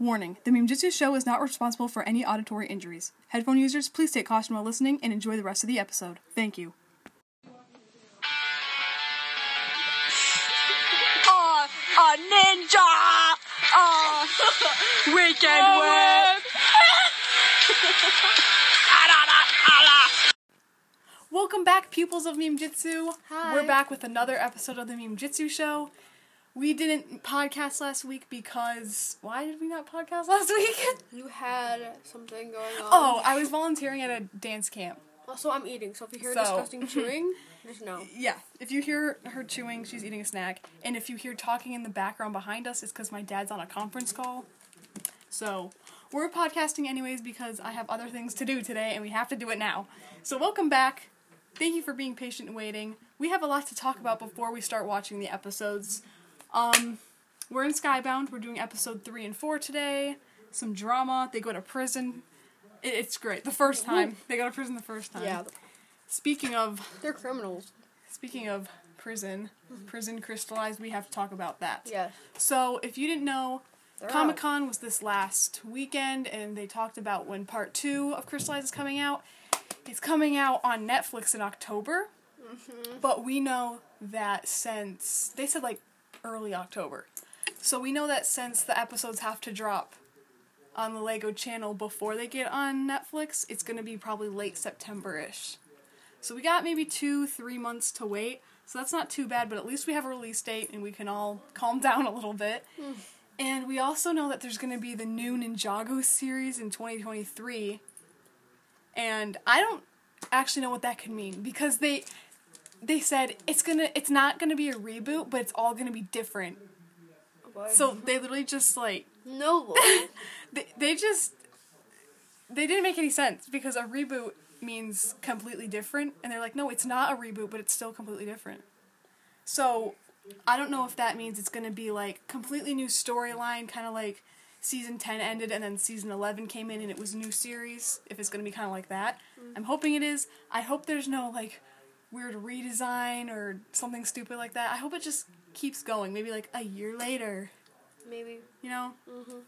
Warning The Memejitzu Show is not responsible for any auditory injuries. Headphone users, please take caution while listening and enjoy the rest of the episode. Thank you. Uh, a ninja! Uh, weekend whip! Welcome back, pupils of Memejitzu. Hi. We're back with another episode of the Memejitzu Show. We didn't podcast last week because. Why did we not podcast last week? You had something going on. oh, I was volunteering at a dance camp. Also, I'm eating, so if you hear So- disgusting chewing, just know. Yeah, if you hear her chewing, she's eating a snack. And if you hear talking in the background behind us, it's because my dad's on a conference call. So, we're podcasting anyways because I have other things to do today and we have to do it now. So, welcome back. Thank you for being patient and waiting. We have a lot to talk about before we start watching the episodes. Um, we're in Skybound. We're doing episode 3 and 4 today. Some drama. They go to prison. It- It's great. The first time. They go to prison the first time. Yeah, Speaking of they're criminals. Speaking of prison, prison crystallized, we have to talk about that. Yes. So, if you didn't know, Comic Con was this last weekend, and they talked about when part two of Crystallize is coming out. It's coming out on Netflix in October, Mhm. but we know that since they said like early October, so we know that since the episodes have to drop on the Lego channel before they get on Netflix, it's gonna be probably late September ish. So we got maybe two, three months to wait. So that's not too bad, but at least we have a release date and we can all calm down a little bit. Hmm. And we also know that there's going to be the new Ninjago series in 2023. And I don't actually know what that could mean because they they said it's to it's not to be a reboot, but it's all to be different. What? So they literally just like no, they, they just they didn't make any sense because a reboot means completely different and they're like no it's not a reboot but it's still completely different. So i don't know if that means it's to be like completely new storyline kind of like season 10 ended and then season 11 came in and it was a new series if it's going to be kind of like that. Mm-hmm. I'm hoping it is. I hope there's no like weird redesign or something stupid like that i hope it just keeps going maybe like a year later Maybe. you know mm-hmm.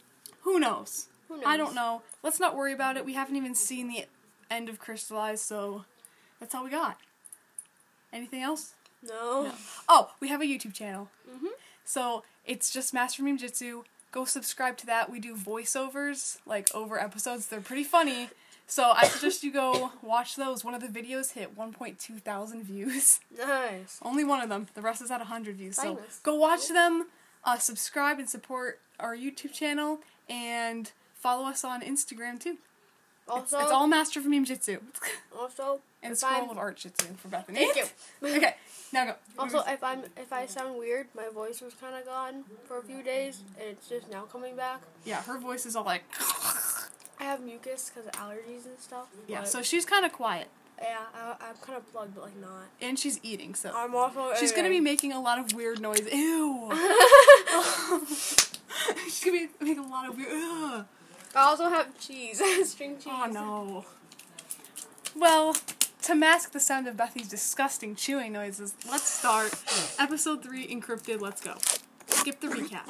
who knows Who knows? I don't know. Let's not worry about it. We haven't even seen the end of Crystallize, so that's all we got. Anything else? No. Oh, we have a YouTube channel. Mm-hmm. So it's just Master Memejitzu. Go subscribe to that. We do voiceovers, like over episodes. They're pretty funny. So I suggest you go watch those. One of the videos hit 1.2 thousand views. Nice. Only one of them. The rest is at 100 views. So go watch them, uh, subscribe and support our YouTube channel, and follow us on Instagram too. Also, it's all Master of Memejitzu. also, and Scroll I'm- of Art Jitsu for Bethany. Thank you. okay, now go. Also, if I'm if I sound weird, my voice was kind of gone for a few days, and it's just now coming back. yeah, her voice is all like. I have mucus because of allergies and stuff. yeah, so she's kind of quiet. yeah, I, I'm kind of plugged, but like not. And she's eating, so. I'm also. She's gonna be making a lot of weird noise. Ew. she's gonna be making a lot of weird. Ugh. I also have cheese, string cheese. Oh no. Well, to mask the sound of Bethy's disgusting chewing noises, let's start episode three encrypted. Let's go. Skip the recap.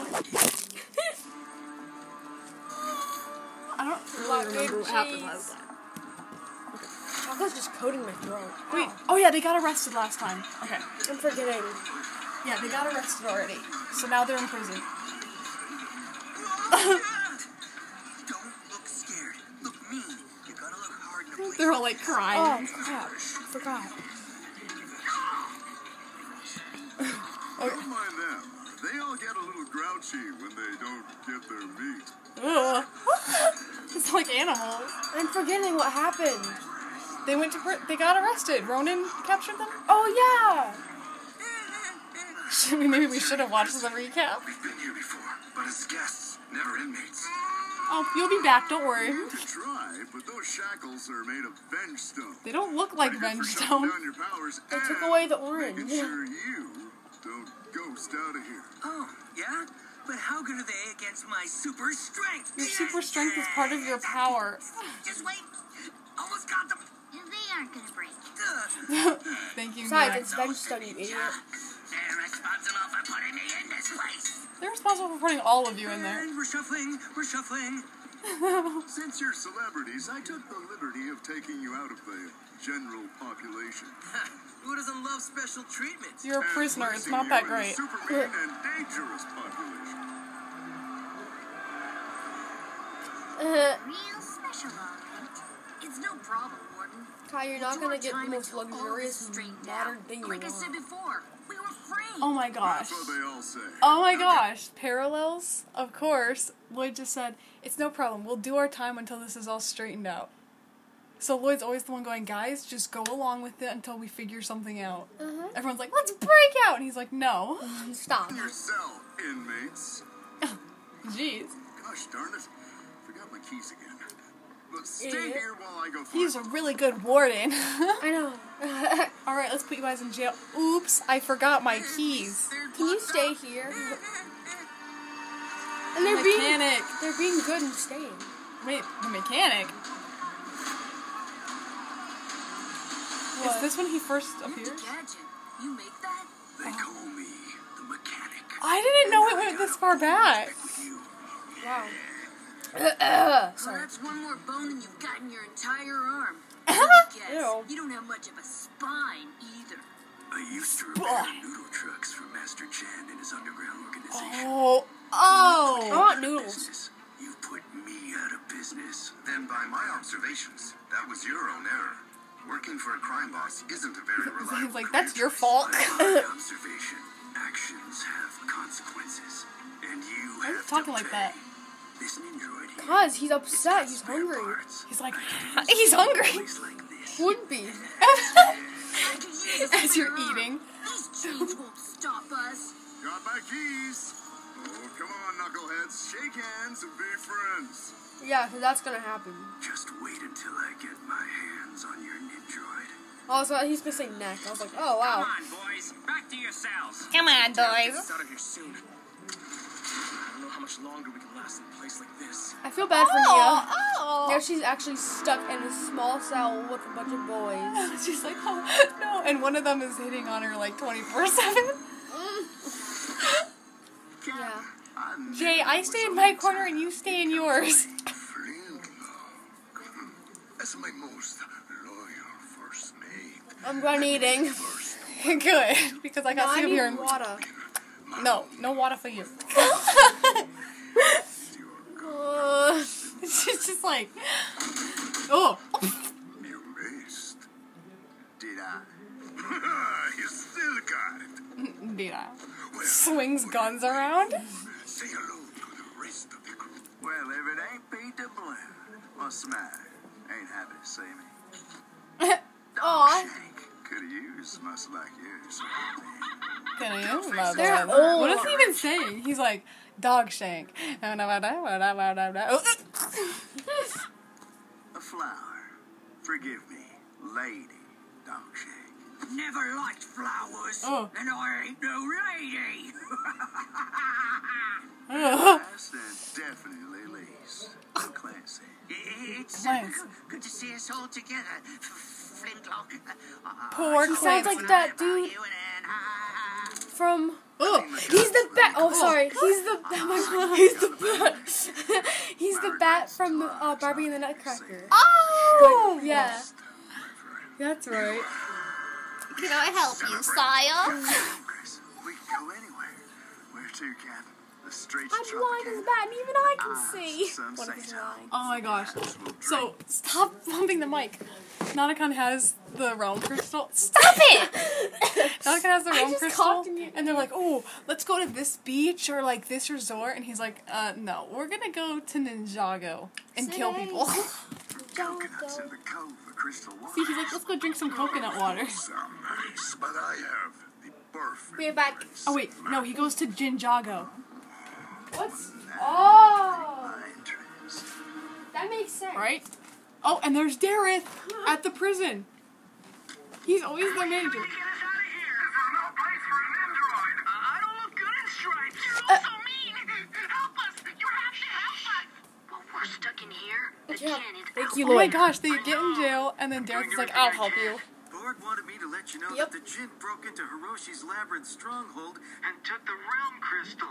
I don't What really remember good what happened last time. Chocolate's just coating my throat. Wait. Ow. Oh. oh yeah, they got arrested last time. Okay. I'm forgetting. Yeah, they got arrested already. So now they're in prison. Don't look scared. Look mean. You gotta look hard in the place. They're all like crying. Oh crying. crap! Forgot. Don't mind them. They all get a little grouchy when they don't get their meat. Ugh. it's like animals. I'm forgetting what happened. They went to pr- they got arrested. Ronan captured them. Oh yeah. Should we, maybe we should have watched the recap. We've been here before, but as guests, never inmates. Oh, you'll be back. Don't worry. Try, but those shackles are made of Vengestone. They don't look like Pretty good for shutting Vengestone. down your powers They took away the orange. Making sure you don't ghost out of here. Oh, yeah? But how good are they against my super strength? Your super strength is part of your power. Just wait. Almost got them. They aren't gonna break. Thank you. Besides, Nina. it's Vengestone, you idiot. They're responsible for putting me in this place. They're responsible for putting all of you in there. And we're shuffling, we're shuffling. Since you're celebrities, I took the liberty of taking you out of the general population. Who doesn't love special treatment? You're a prisoner. It's not that great. Superman and dangerous population. Real special, all right. It's no problem, Warden. Kai, you're not gonna get the most until all this luxurious straightened modern out. thing you Like I want. said before, we were free. Oh my gosh. That's what they all say. Oh my gosh. Parallels? Of course. Lloyd just said, it's no problem. We'll do our time until this is all straightened out. So Lloyd's always the one going, guys, just go along with it until we figure something out. Uh-huh. Everyone's like, let's break out! And he's like, no. Stop. In your cell, inmates. Jeez. Gosh darn it. Forgot my keys again. But stay Idiot. here while I go find He's a really good warden. I know. Alright, let's put you guys in jail. Oops, I forgot my keys. Can you stay here? And they're being Mechanic. they're being good and staying. Wait, the mechanic? What? Is this when he first Mr. appeared? Gadget, you make that? They oh. call me the mechanic. I didn't know it went this far back. With you. Wow. So that's one more bone than you've got in your entire arm. Guess Ew. you don't have much of a spine either. I used to repair noodle trucks for Master Chan and his underground organization. Oh, oh. I oh. want noodles. You put me out of business. Then, by my observations, that was your own error. Working for a crime boss isn't a very reliable. He's like, that's your fault. By observation, actions have consequences, and you Why are you have talking to like pay. that? This ninja here, Cause he's upset. He's hungry. He's like, he's hungry. Place like this. Would be. I could use a As you're eating. These chains won't stop us. Got my keys. Oh, come on, knuckleheads. Shake hands and be friends. Yeah, so that's gonna happen. Just wait until I get my hands on your Nindroid. Also, oh, he's gonna say neck. I was like, oh wow. Come on, boys. Back to your cells. Come on, boys. us out of here soon. I how much longer we can last in a place like this. I feel bad for Nya. oh. oh. Now she's actually stuck in a small cell with a bunch of boys. She's like, oh, no. And one of them is hitting on her like 24 7. Yeah. Jay, I stay in my corner and you stay in yours. That's my most loyal first mate. I'm done eating. First Good. Because I got I sick of need water. No, no water for you. Uh, She's just like, oh. you missed. Did I? you still got it. Did I? Well, Swings guns around. say hello to the rest of the crew. Well, if it ain't Peter Blue, what's the matter? Ain't happy to see me. Aw. Shank could use muscle like yours. Can you? Love They're that. old. What is he even saying? He's like, dog shank. A flower. Forgive me, lady Dogshank. Never liked flowers, Oh. and I ain't no lady. Ugh. Last and definitely least, Clancy. It's Clancy. good, good to see us all together. Flintlock. Poor He sounds like that dude from. Oh, He's the bat. Oh, sorry. He's the. Oh He's the bat. He's the bat from uh, Barbie and the Nutcracker. oh, Yeah. That's right. Can I help you, sire? Chris, we can go anywhere. Where to, Captain? The streets I'm blind as a bat, and even I can Ah, see. some What if he's lying? Oh my gosh. So stop bumping the mic. Nadakhan has the realm crystal. Stop it! Nadakhan has the I realm crystal, coughed in your and they're like, "Oh, let's go to this beach or like this resort," and he's like, "Uh, no, we're gonna go to Ninjago and kill Say. people." Coconuts in the cove of crystal water. See, he's like, "Let's go drink some coconut water." Sound nice, but I have the perfect. We're back. Oh wait, no, he goes to Jinjago. What's. Oh! That makes sense. Right? Oh, and there's Dareth at the prison. He's always the manager. I don't look good in stripes. You're uh, so mean. Help us. You have to help us. Well, we're stuck in here. The Yeah. Thank you, Oh my gosh, they get in jail, and then Dareth is like, "I'll help you." Board wanted me to let you know Yep. that the Jin broke into Hiroshi's labyrinth stronghold And took the realm crystal.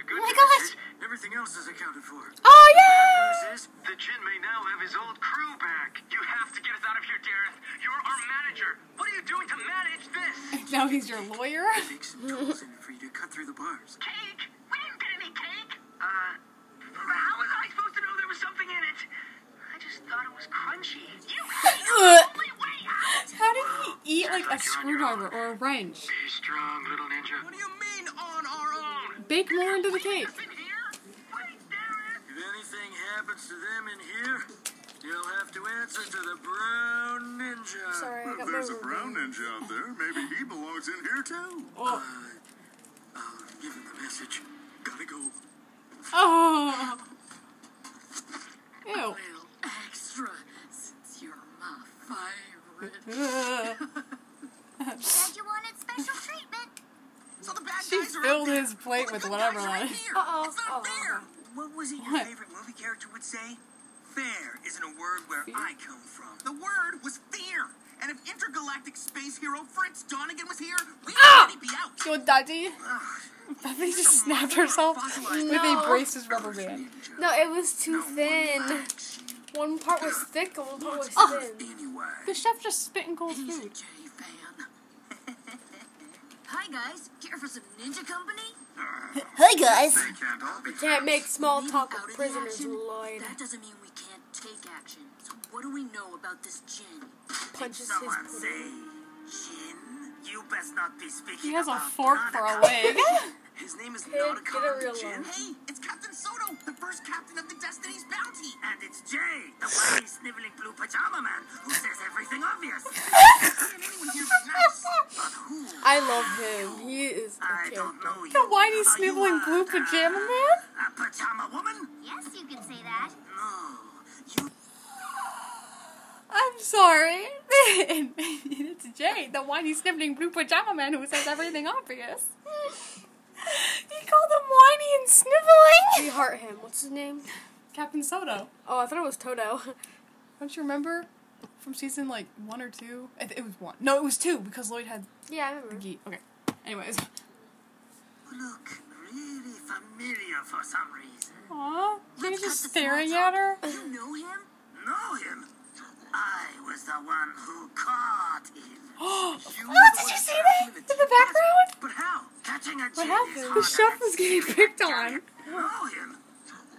To good Oh my gosh. everything else is accounted for. Oh yeah! News the Jin may now have his old crew back. You have to get us out of here, Dareth. You're our manager. What are you doing to manage this? Now he's your lawyer. I Take some tools in it for you to cut through the bars. Cake? We didn't get any cake. Uh, how was I supposed to know there was something in it? I just thought it was crunchy. You had Ugh. the only way out. How did he eat like a screwdriver or a wrench? Be strong, little ninja. What do you mean on our own? Bake more into the cake. In here? Wait, Dareth. If anything happens to them in here, you'll have to answer to the brown ninja. Sorry, I got If there's a brown ninja out there, maybe he belongs in here too. Oh. I'll give him the message. Gotta go. Oh. Ew. Well, extra, since you're my favorite. Ugh. Said you wanted special treatment. So the bad She guys are filled his plate with whatever guys are that in is. here. Uh-oh. Oh, fair. What was it your What? favorite movie character would say? Fair isn't a word where I come from. The word was fear. And if intergalactic space hero Fritz Donegan was here, we'd Ah! already be out. Yo, Daddy. Bethany just snapped herself with a braces rubber band. No, it was too thin. One part was thick and one part was thin. Anyway, The chef just spit in cold He's a food. J guys, here for some ninja company? Hey guys. We can't Can't make small talk out with of prisoners, action? Lloyd. That doesn't mean we can't take action. So what do we know about this Jin? Punches his Someone pudding. say, Jin, you best not be speaking He has a fork for a leg. His name is Kid, get a Nadakhan real Jin. Hey, it's Captain Soto, the first captain of the Destiny's Bounty. And it's Jay, the whiny sniveling blue pajama man who says everything obvious. Can't anyone here be nice? But who? I love him. He is a I character. don't know you. The whiny Are you, sniveling uh, blue pajama man? A pajama woman? Yes, you can say that. No. You I'm sorry. it's Jay, the whiny sniveling blue pajama man who says everything obvious. he called him whiny and sniveling. We heart him. What's his name? Captain Soto. Oh, I thought it was Toto. Don't you remember from season like one or two? I th- it was one. No, it was two because Lloyd had yeah, I remember. Geet. Okay. Anyways. look really familiar for some reason. Aw, Let's he's just staring at her. You know him? Know him? I was the one who caught him. Oh, did you see that in the background? But how? Catching a What Jin is happened? The chef than was getting picked on. Him?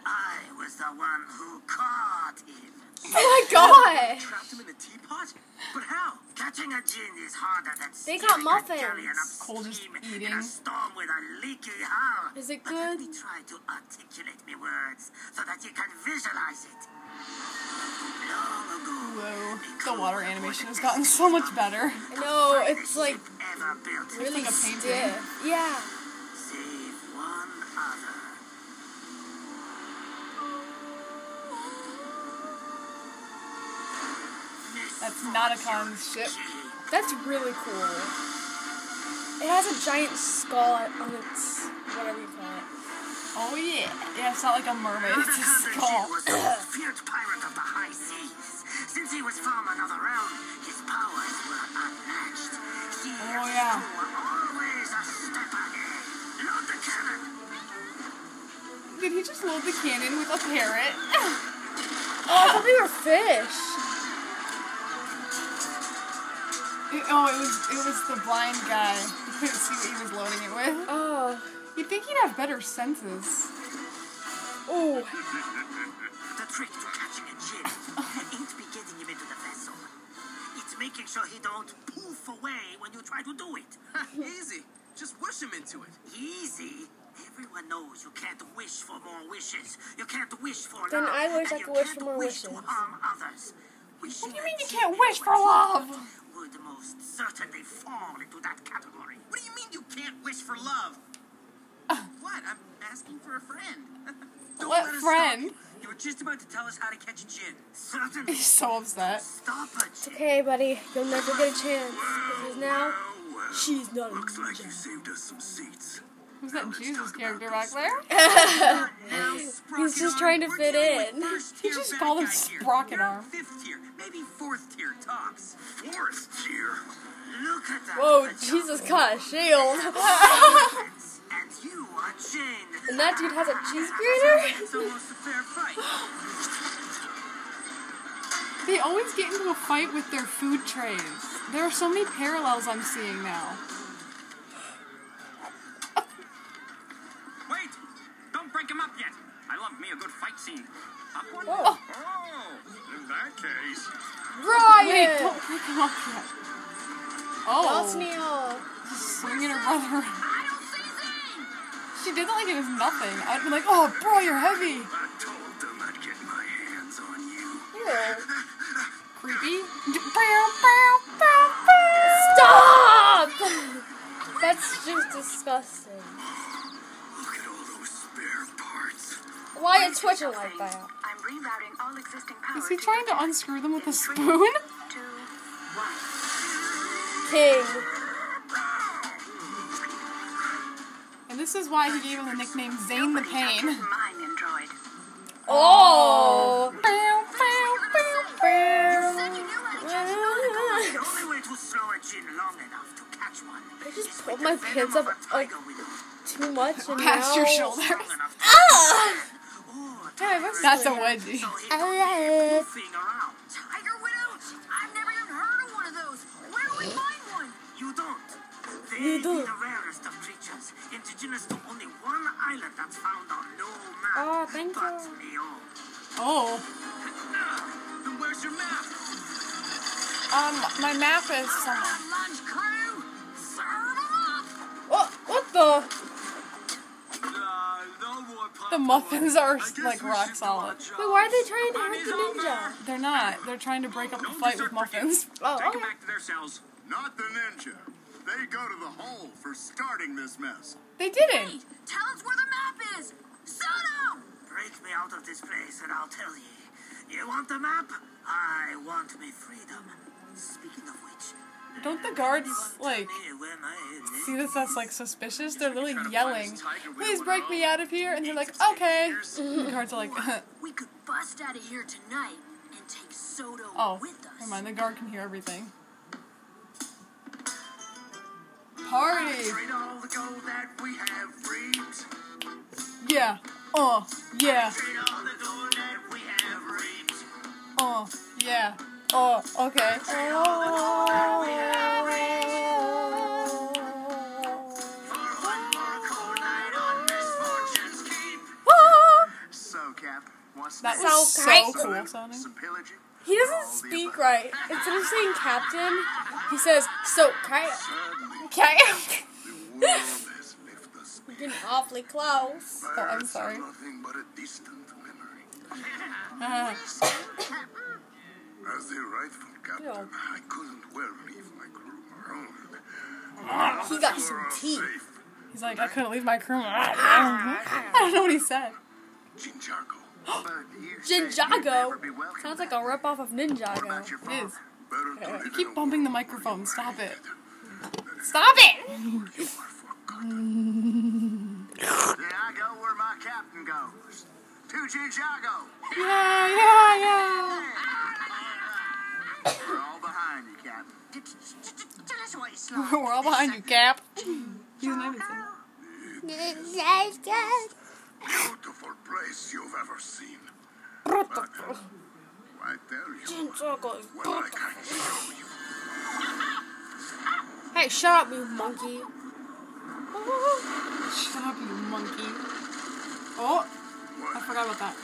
I was the one who caught him. Oh my god! Trapped him in a teapot? But how? Catching a Jin is harder than They stealing got a muffins. galleon Cole just in eating. a storm with a leaky hull. Is it But let good? me try to articulate me words so that you can visualize it. Long ago, Whoa. The water animation has gotten so much better. I know, it's like ship ever built. really like a painting. stiff. Yeah. Save one other. That's Nadakhan's ship. That's really cool. It has a giant skull on its whatever you call it. Oh yeah. Yeah, it's not like a mermaid, it's a skull. was a feared pirate of the high seas. Since he was from another realm, his powers were unmatched. He Oh, and his yeah. crew were always a step ahead. Load the cannon. Did he just load the cannon with a parrot? Oh, I thought they were fish. It- oh, it was it was the blind guy. He couldn't see what he was loading it with. Oh. You'd think he'd have better senses. Oh. The trick to catching a jinn making sure he don't poof away when you try to do it. Easy. Just wish him into it. Easy. Everyone knows you can't wish for more wishes. You can't wish for Then love. Then I wish I could you wish can't for more wish to wishes. harm others. Wishing What do you mean you can't wish for love? Would most certainly fall into that category. What do you mean you can't wish for love? Uh. what? I'm asking for a friend. Don't What let friend? stop you. You were just about to tell us how to catch a jinn. Certainly. He's so upset. Stop a jinn. Okay, buddy. You'll never get a chance. Because now, Well, well. she's not a Looks like you saved us some seats. Who's that Jesus talk about character those back there? He's just trying to fit in. first He just bad called him guys here. Sprocket Arm. Fifth tier, maybe fourth tier tops. Fourth tier. Look at that. Whoa, Jesus woman. got a shield. And you are Jane. And that dude has a cheese grater? It's almost a fair fight. They always get into a fight with their food trays. There are so many parallels I'm seeing now. Wait! Don't break him up yet. I love me a good fight scene. Up one. Oh. Oh, in that case. Wait, Ryan! don't pick him up yet. That's Oh, Neil. swinging her brother. around. She did it like it was nothing. I'd be like, oh, bro, you're heavy. I told them I'd get my hands on you. Creepy. Stop! That's just disgusting. Look at all those spare parts. Why you twitching like that? I'm rerouting all existing power. Is he trying to unscrew them with a spoon? two, one. King. And this is why he gave him the nickname Zane the Pain. Oh! The only way to slow a Jin long enough to catch one I just pulled my pants up like too much and Past now... your shoulders. Strong enough to- Ah! Oh, Yeah, That's a sister. wedgie. so he don't keep goofing around. Tiger Widow? I've never even heard of one of those. Where do we find one? You don't. They You don't. the rarest of creatures, indigenous to only one island that's found on no map. Oh, thank but you. Neo. Oh. Then where's your map? Um, my map is somewhere. Lunch crew? Serve 'em up! What? What the? Uh, no more The muffins are like rock solid. Wait, why are they trying to hurt the ninja? They're not. They're trying to break up the fight with muffins. Oh, Take okay. them back to their cells. Not the ninja. They go to the hole for starting this mess. They didn't. Wait, tell us where the map is! Soto! Break me out of this place and I'll tell ye. You want the map? I want me freedom. Speaking of which, Don't the guards like me when I see this as like suspicious? They're literally yelling, "Please break me out of here!" And they're like, "Okay." The guards are like, We could bust out of here tonight and take Soto "Oh, with us. never mind. The guard can hear everything." That we have reaped. Uh. Yeah. Oh. Okay. For one more cold night on misfortune's keep. Ah! So, Cap, what's That next? was So so tight. cool sounding. Some pillaging? He doesn't speak right. Instead of saying captain, he says, so, okay. Okay. The world has left us. Getting awfully close. Oh, I'm sorry. Nothing but a distant memory. Uh, As the rightful captain, Yeah. I couldn't well leave my crew alone. He got some teeth. he's like, I couldn't leave my crew. I don't know what he said. Jinjago. But you Jinjago. never be welcome Sounds like back. a ripoff of Ninjago. about your It father? is. Better to live You keep bumping the microphone. Stop it. Stop it! Yeah, I go where my captain goes. To Jinjago. Yeah, yeah, yeah. We're all behind you, Captain. This way, Slow. We're all behind you, Cap. He's not even saying. Beautiful place you've ever seen. But, uh, I tell you, well, I can show you. Hey, shut up, you monkey. Shut up, you monkey. Oh, I forgot about that.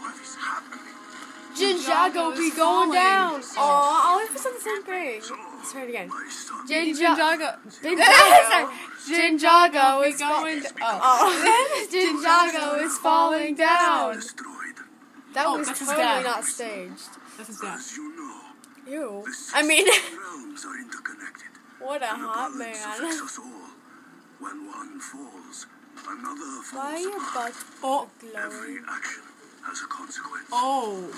what is happening? Jinjago be is going falling. down. Oh, I always was on the same thing. Let's try it again. My son, Jinjago. Jinjago. Jinjago is going. going. Oh. Oh, Jinjago is falling down. That Oh, was totally dad. not staged. This is that. As you know, Ew. I mean, realms are interconnected. what a hot man. affects us all. When one falls, another falls Why are your apart. butt Oh. Every glowing? as a consequence. Oh.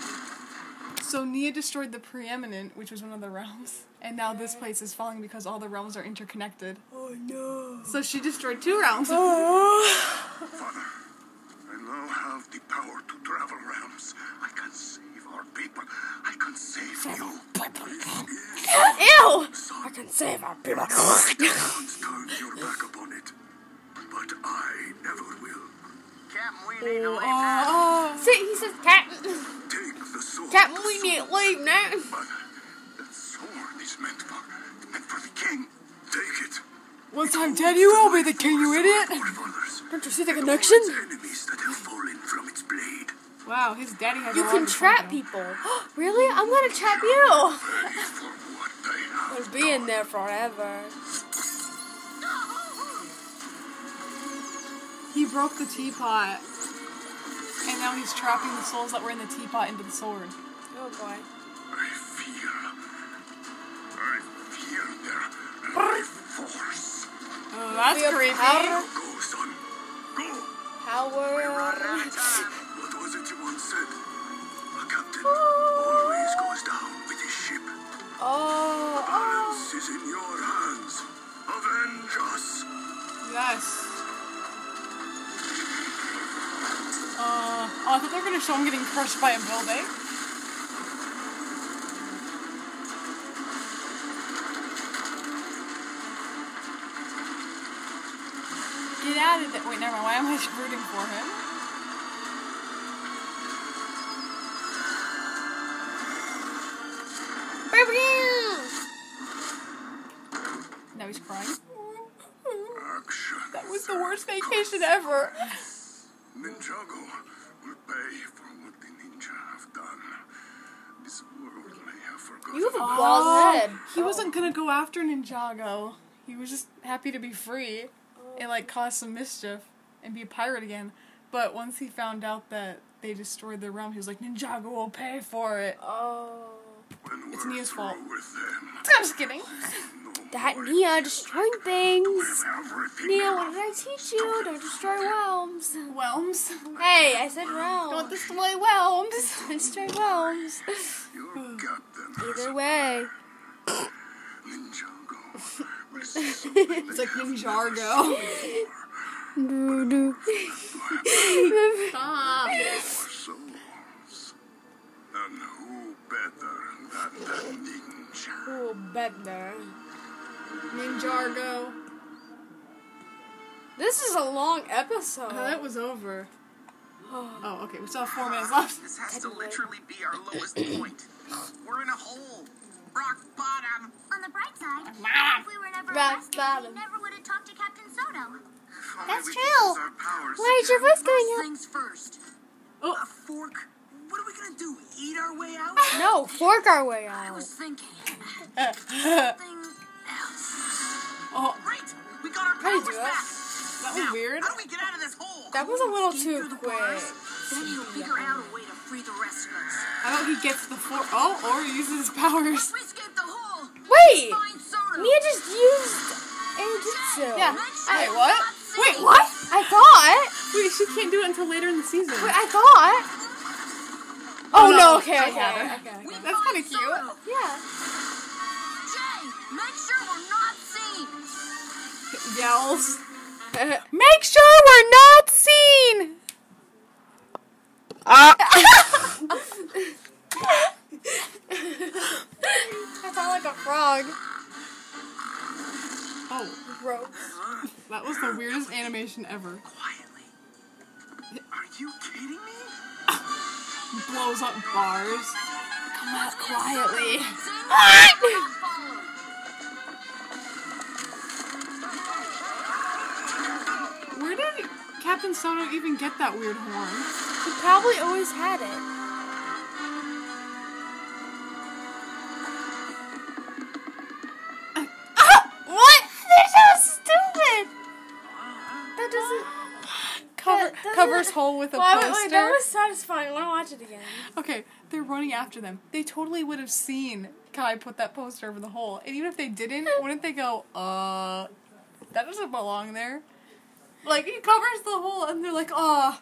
So Nya destroyed the preeminent, which was one of the realms, and now this place is falling because all the realms are interconnected. Oh no. So she destroyed two realms. Oh. Father, I now have the power to travel realms. I can save our people. I can save so you. Ew! Son, I can save our people. Once turn your back upon it, but I never will. Captain, we need oh, leave now. But that sword is meant for, meant for the king. Take it. Once I'm dead, you will be the king, you idiot. Lord of others. Don't you see the connection? its enemies that have fallen from its blade. Wow, his daddy has a You lot can trap info. people. really? I'm gonna trap you. Pay for what they have I'll be in there forever. He broke the teapot. And now he's trapping the souls that were in the teapot into the sword. Oh boy. Oh, that's Feel creepy. power. Go, son. Go. Power. What was it you once said? A captain always goes down with his ship. Oh. Balance is in your hands. Avenge us. Yes. Uh, oh, I thought they were gonna show him getting crushed by a building. Get out of it. Wait, never mind. Why am I rooting for him? Now he's crying. Action. That was the worst vacation ever. Ninjago will pay for what the ninja have done. This world may have forgotten. You have a oh, bald head. He wasn't gonna go after Ninjago. He was just happy to be free and like cause some mischief and be a pirate again. But once he found out that they destroyed the realm, he was like, Ninjago will pay for it. Oh. It's Nya's fault. them, I'm just kidding. no That Nya destroying things. Nya, what did I teach you? Don't destroy realms. Whelms. Hey, I said realms. Don't destroy whelms. Don't destroy realms. Either way. Ninjago will see It's like Ninjago. Doo doo. Stop. And who better than the ninja? Oh, better. Ninjago. This is a long episode. Oh, that was over. Oh, okay. We still have four minutes left. This has to literally be our lowest point. We're in a hole. Rock bottom. On the bright side, if we were never Rock arrested, bottom. we never would have talked to Captain Soto. That's we true. could use our powers Why is your voice going First up? things first. Oh. A fork. What are we gonna do? Eat our way out? No, fork our way I out. was thinking oh, something else. Oh. Great! We got our How powers back. That? that was Now, weird. How do we get out of this hole? That was a little too the quick. bars, Then you figure out a way to free the rest of us. How about he gets the four? Oh, or uses his powers. We escape the hole. Wait! Mia just used Airjitzu. Yeah. Make sure Wait, we're what? Wait, what? I thought. Wait, she can't do it until later in the season. Wait, I thought. Oh, oh no, no, okay, okay, had okay, her. okay, okay. That's kinda cute. Soto. Yeah. Jay, make sure we're not seen. Yells. Make sure we're not seen. Ah. I sound like a frog. Oh, Gross. that was the weirdest animation ever. Quietly. Are you kidding me? Blows up bars. Come out quietly. Captain Soto even get that weird horn? He probably always had it. What? They're so stupid. That doesn't. Cover, That doesn't- covers hole with a wait, poster. wait, that was satisfying. I want to watch it again. Okay, they're running after them. They totally would have seen Kai put that poster over the hole. And even if they didn't, wouldn't they go, uh, that doesn't belong there? Like, he covers the hole and they're like, oh,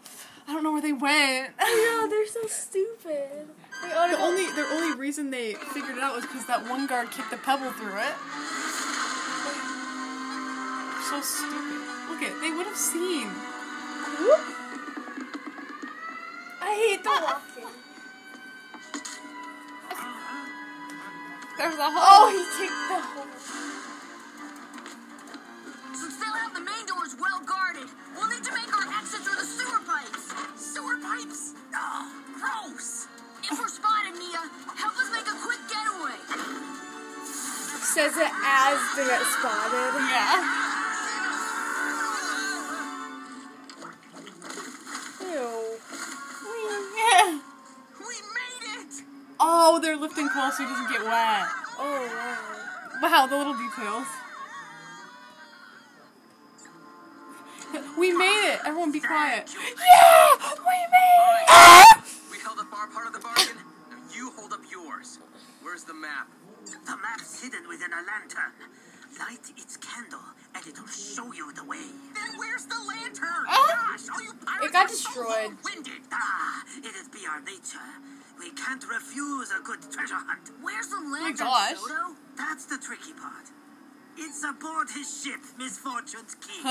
I don't know where they went. No, they're so stupid. They ought to the only the only reason they figured it out was because that one guard kicked a pebble through it. So stupid. Look at they would have seen. I hate the ah. walking. Ah. There's a hole. Oh, he kicked the hole. Still have the main door well guarded. We'll need to make our exit through the sewer pipes. Sewer pipes? Oh, gross. If we're spotted, Mia, help us make a quick getaway. Says it as they get spotted. Yeah. Oh, they're lifting close so he doesn't get wet. Oh, wow. Wow, the little details. Everyone be quiet. Yeah! We made it! We held up our part of the bargain. Now you hold up yours. Where's the map? The map's hidden within a lantern. Light its candle, and it'll show you the way. Then where's the lantern? Oh. Gosh, all you pirates It got are so destroyed. long-winded. Ah, it is beyond nature. We can't refuse a good treasure hunt. Where's the Oh lantern, gosh. Soto? That's the tricky part. It's aboard his ship, Misfortune's Keep.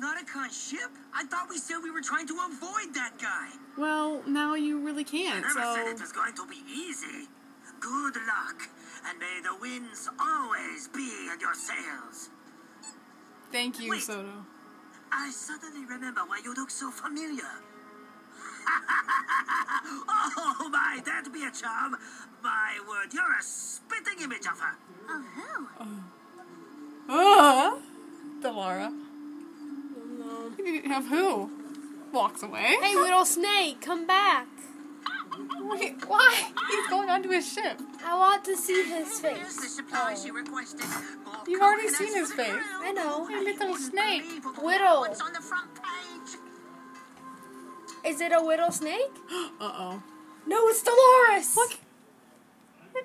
Nadakhan ship? I thought we said we were trying to avoid that guy. well, now you really can't, Never said it was going to be easy. Good luck, and may the winds always be in your sails. Thank you, Wait. Soto. I suddenly remember why you look so familiar. oh my, that'd be a charm. My word, you're a spitting image of her. Of who? Uh, Delara. Of who? Walks away. Hey, little snake, come back. Wait, why? He's going onto his ship. I want to see his Here's face. the supplies you requested. More You've already seen his face. I know. Hey, little snake. Whittle. On the front page? Is it a whittle snake? Uh oh. No, it's Dolores. Look.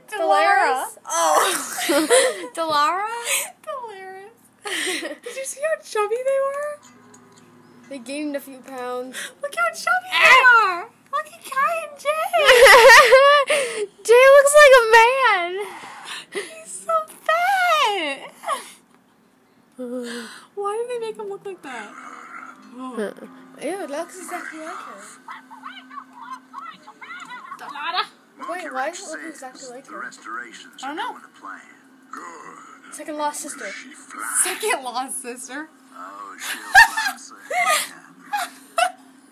Dolores. Oh, Delara. Dolores. Did you see how chubby they were? They gained a few pounds. Look how chubby eh. they are. Look at Kai and Jay. Jay looks like a man. He's so fat. Why did they make him look like that? Oh. Ew, it looks exactly like her. Wait, why does it look exactly like The her? restorations I don't know. going to plan. Second lost sister. Second lost sister. Oh, she'll fly.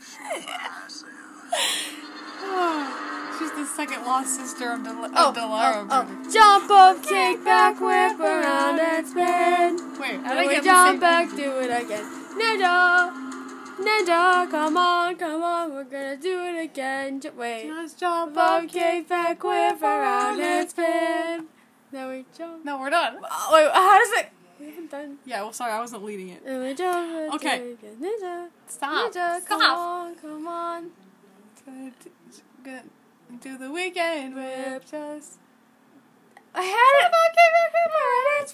She'll fly. Oh, she's the second lost sister of, Del- Oh, of Delara. oh, oh. Jump up, kick back, whip around and spin. Wait, how did I get jump back, do it again. Ninja, ninja, come on, come on, we're gonna do it again. J- wait. Just jump up, kick back, whip around and spin. Then we jump. No, we're done. Oh, wait, how does it? We haven't done. Yeah, well, sorry, I wasn't leading it. Then we jump. and Okay. do it again. Ninja, Stop. ninja, come Stop. on, come on. Gonna d- gonna do the weekend whip. Just I had it. Kick back, whip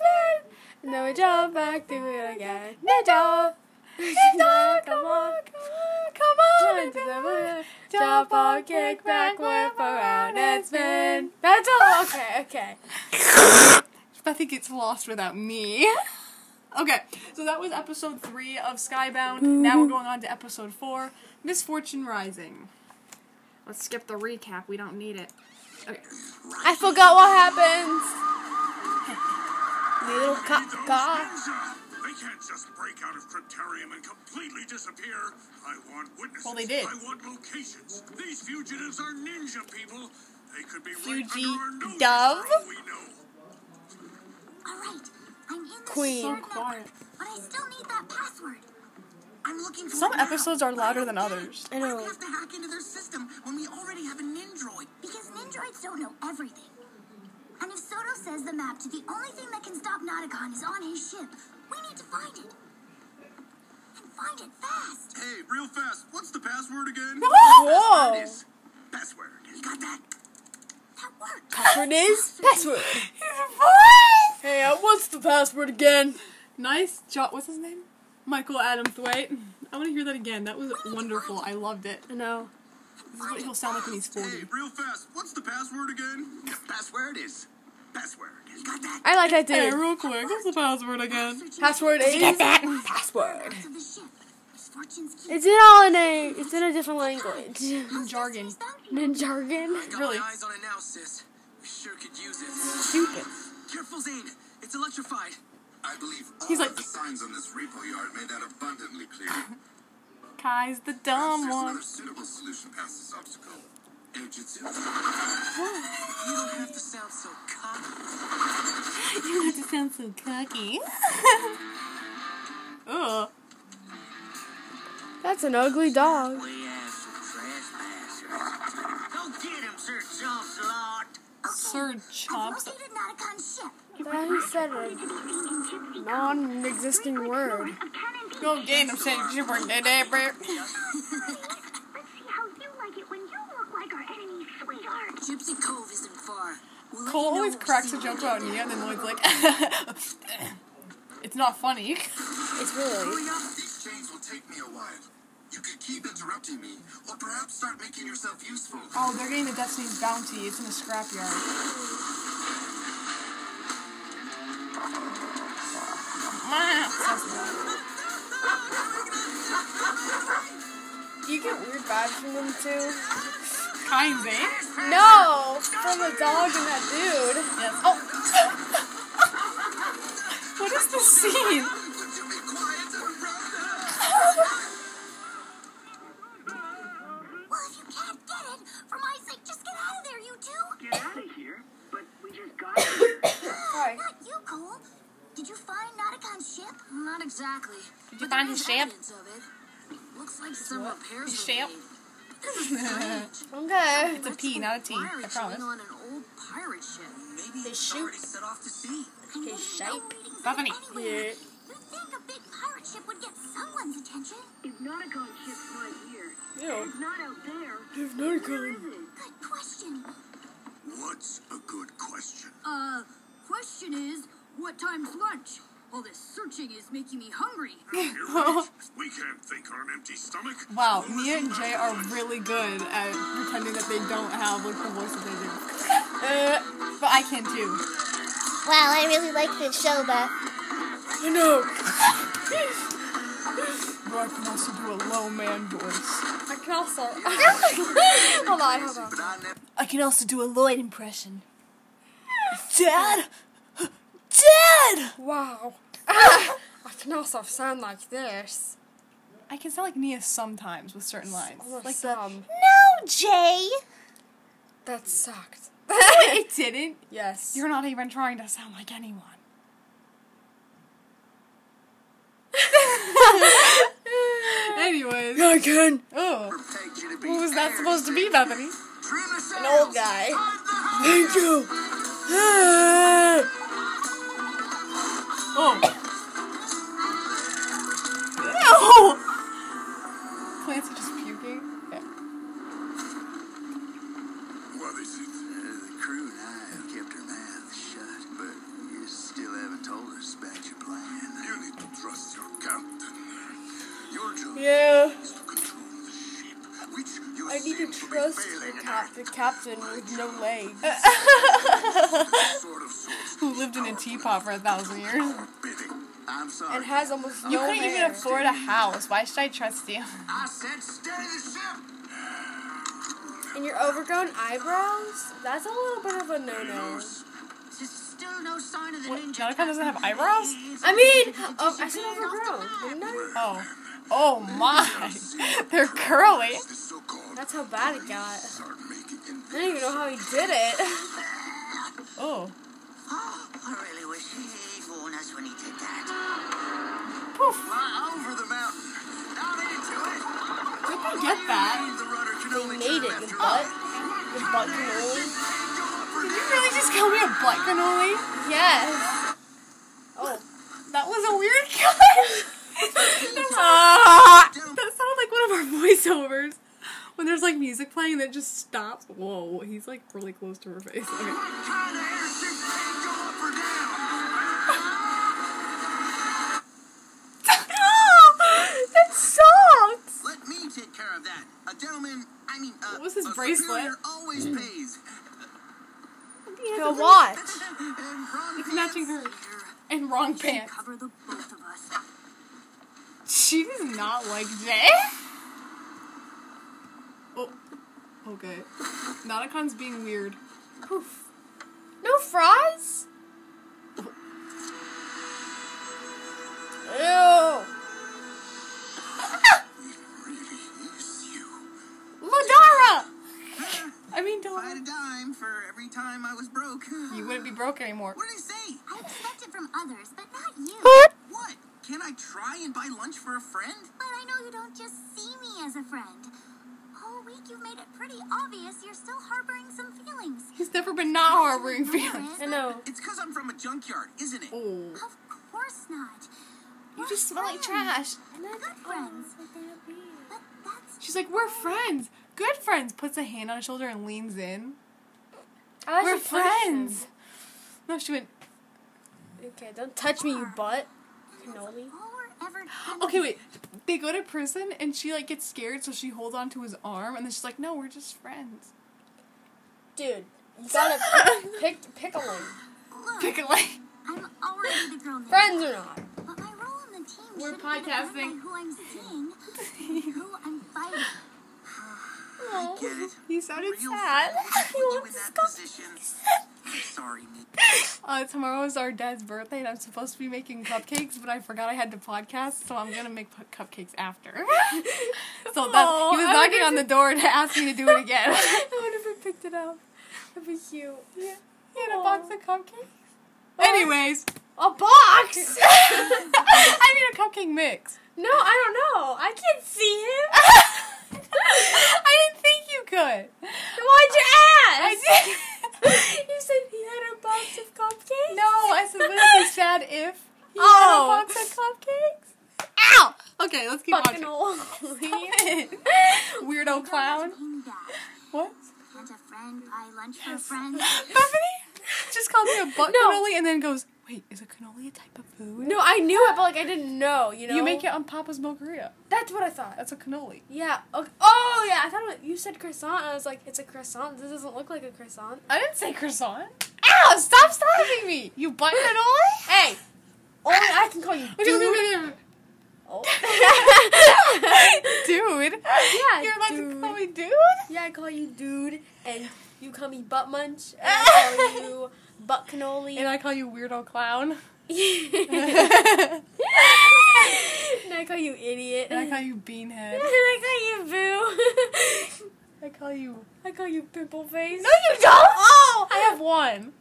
around and then we jump back, do it again. Ninja. Ninja, come on, come on, Jump, jump, jump up, kick back, whip around and spin. That's all. Okay, okay. Bethy gets lost without me. okay, so that was episode three of Skybound. Now we're mm-hmm. going on to episode four, Misfortune Rising. Let's skip the recap. We don't need it. Okay. I forgot what happens. Little cop, cop. They can't just break out of Kryptarium and completely disappear. I want witnesses. Well, they did. I want locations. These fugitives are ninja people. They could be right Fuji under our noses dove? For all we know. All right, I'm in the Queen. So quiet. network, but I still need that password. I'm looking for Some it now. episodes are louder than others. I know. we have to hack into their system when we already have a Nindroid? Because Nindroids don't know everything. And if Soto says the map to the only thing that can stop Nadakhan is on his ship, we need to find it. And find it fast. Hey, real fast, what's the password again? Whoa. Password. You got that? That worked. Password is password. Hey, uh, what's the password again? Nice job. What's his name? Michael Adamthwaite. I want to hear that again. That was wonderful. I loved it. I know. This is what he'll sound like when he's 40. Hey, real fast, what's the password again? Password is. Password. Got that? I like that Hey, real quick, what's the password again? Password is password. To the ship. Misfortune's Keep. It's in all in a. It's in a different language. Jargon. In jargon. Got Really? my eyes on it now, sis. We sure could use it. Stupid. Careful, Zane. It's electrified. I believe all He's like- of the signs on this repo yard made that abundantly clear. Kai's the Perhaps dumb there's one. another suitable solution past this obstacle. Airjitzu. You don't have to sound so cocky. You have to sound so cocky. Ugh. That's an ugly dog. We have some trespassers. Go get him, Sir Jocelyn. Chops. located That he said a non-existing word. Go get him, say jibber nibber. Let's see how you like it when you look like our enemy sweetheart. Gypsy Cove isn't far. We'll Cole always cracks a joke what about Nya, and then Lloyd's like, it's not funny. It's really. Hurry up! These chains will take me a while. You could keep interrupting me, or perhaps start making yourself useful. Oh, they're getting the Destiny's bounty. It's in the scrapyard. You get weird vibes from them too. Kinds, eh? No, from the dog and that dude. Yes. Oh. what is the scene? Find his is ship? evidence of it. Looks like some repairs His were ship? made. This is strange. Okay. It's a P, not a T. Fire I promise. on an old pirate ship. Maybe His shoot. set off to sea. And His shape. no Bethany. Yeah. You'd think a big pirate ship would get someone's attention. If Nadakhan ship's not here, Yeah. it's not out there. If Where Nadakhan. is? Good question. What's a good question? Uh, question is, what time's lunch? All this searching is making me hungry. We can't think on an empty stomach. Wow, Nya and Jay are really good at pretending that they don't have like the voice that they do. Uh, but I can too. Wow, I really like this show, Beth. I know. But I can also do a low man voice. I can also. hold on, hold on. But I never. I can also do a Lloyd impression. Dad! Dad! Wow. I can also sound like this. I can sound like Nya sometimes with certain lines. Or Like the some. No, Jay! That sucked. it didn't. yes. You're not even trying to sound like anyone. Anyways. I can. Oh. pegged you to be What was that supposed to be, Bethany? An old guy. Thank you. Oh. Plants are just puking. Yeah. What is it? Uh, the crew and I have kept our mouths shut, but you still haven't told us about your plan. You need to trust your captain. Your job Yeah. is to control the ship, which you I need to seem to trust failing the, cap- the captain with no legs. Sort of source Who lived in a teapot for a thousand years. I'm sorry. and has almost You no couldn't even afford a house. Why should I trust you? I said steady the ship. And your overgrown eyebrows? That's a little bit of a no-no. Still no sign of the What? ninja. Nadakhan doesn't have eyebrows? I mean, um, I said overgrown, didn't I? Oh. Oh my. They're curly. That's how bad it got. I don't even know how he did it. Oh. I really wish he'd warned us when he did that. Poof. Fly over the mountain. Down into it. Where'd they get that? The They made it, the butt. The butt cannoli. Did you really just call me a butt cannoli? Yes. Oh, That was a weird cut. Ah, that sounded like one of our voiceovers. When there's like music playing that just stops. Whoa, he's like really close to her face. Okay. What kind of airship can go up that sucks. Let me take care of that. A gentleman, I mean, uh, What was his a bracelet? always pays. the watch. It's matching her and wrong pants. Cover the both of us. She does not like Jay. Oh, okay. Nadakhan's being weird. Poof. No fries? Ew. Really is you. Ladara! I mean, Dora. get a dime for every time I was broke. You wouldn't be broke anymore. What did he say? I expect it from others, but not you. What? Can I try and buy lunch for a friend? But I know you don't just see me as a friend. Whole week you've made it pretty obvious you're still harboring some feelings. He's never been not harboring feelings. I know. It's because I'm from a junkyard, isn't it? Oh. Of course not. You just smell like trash. Good friends. But that's She's like, we're friends. Good friends. Puts a hand on his shoulder and leans in. I We're should punish him. friends. No, she went, Okay, don't touch me, you butt. Cannoli. All we're ever okay, wait. They go to prison and she like gets scared, so she holds on to his arm, and then she's like, no, we're just friends. Dude, you gotta pick, pick a lane. Look, Pick a lane. I'm already the girl now. Friends or not. But my role on the team We're should be podcasting. by who I'm seeing, who I'm fighting. I get it. He sounded Real sad. He put you in wants that to go. position. I'm sorry. Uh, tomorrow is our dad's birthday, and I'm supposed to be making cupcakes, but I forgot I had to podcast, so I'm gonna make pu- cupcakes after. so that Aw, he was knocking on the door to ask me to do it again. I wonder if I picked it up. That'd be cute. yeah, he had a box of cupcakes. Anyways, A box? I need a cupcake mix. no, I don't know. I can't see him. I didn't think you could. Why'd you ask? I did. you said he had a box of cupcakes? No, I said, what is sad if he Oh. had a oh. box of cupcakes? Ow! Okay, let's keep Fucking watching. old. Weirdo clown. What? Friend buy lunch for a friend? Bethany just called me a butt No. and then goes, wait, is a cannoli a type of food? No, I knew it, but like I didn't know. You know. You make it on Papa's Milkeria. That's what I thought. That's a cannoli. Yeah. Okay. Oh yeah, I thought it, you said croissant. And I was like, it's a croissant. This doesn't look like a croissant. I didn't say croissant. Ow! Stop slapping me! You butt cannoli? Hey, only I can call you dude. Oh. dude. Yeah, You're allowed dude. to call me dude? Yeah, I call you dude, and you call me butt munch, and I call you butt cannoli. And I call you weirdo clown. and I call you idiot. And I call you beanhead. And I call you boo. I call you. I call you pimple face. No, you don't! Oh! I have one.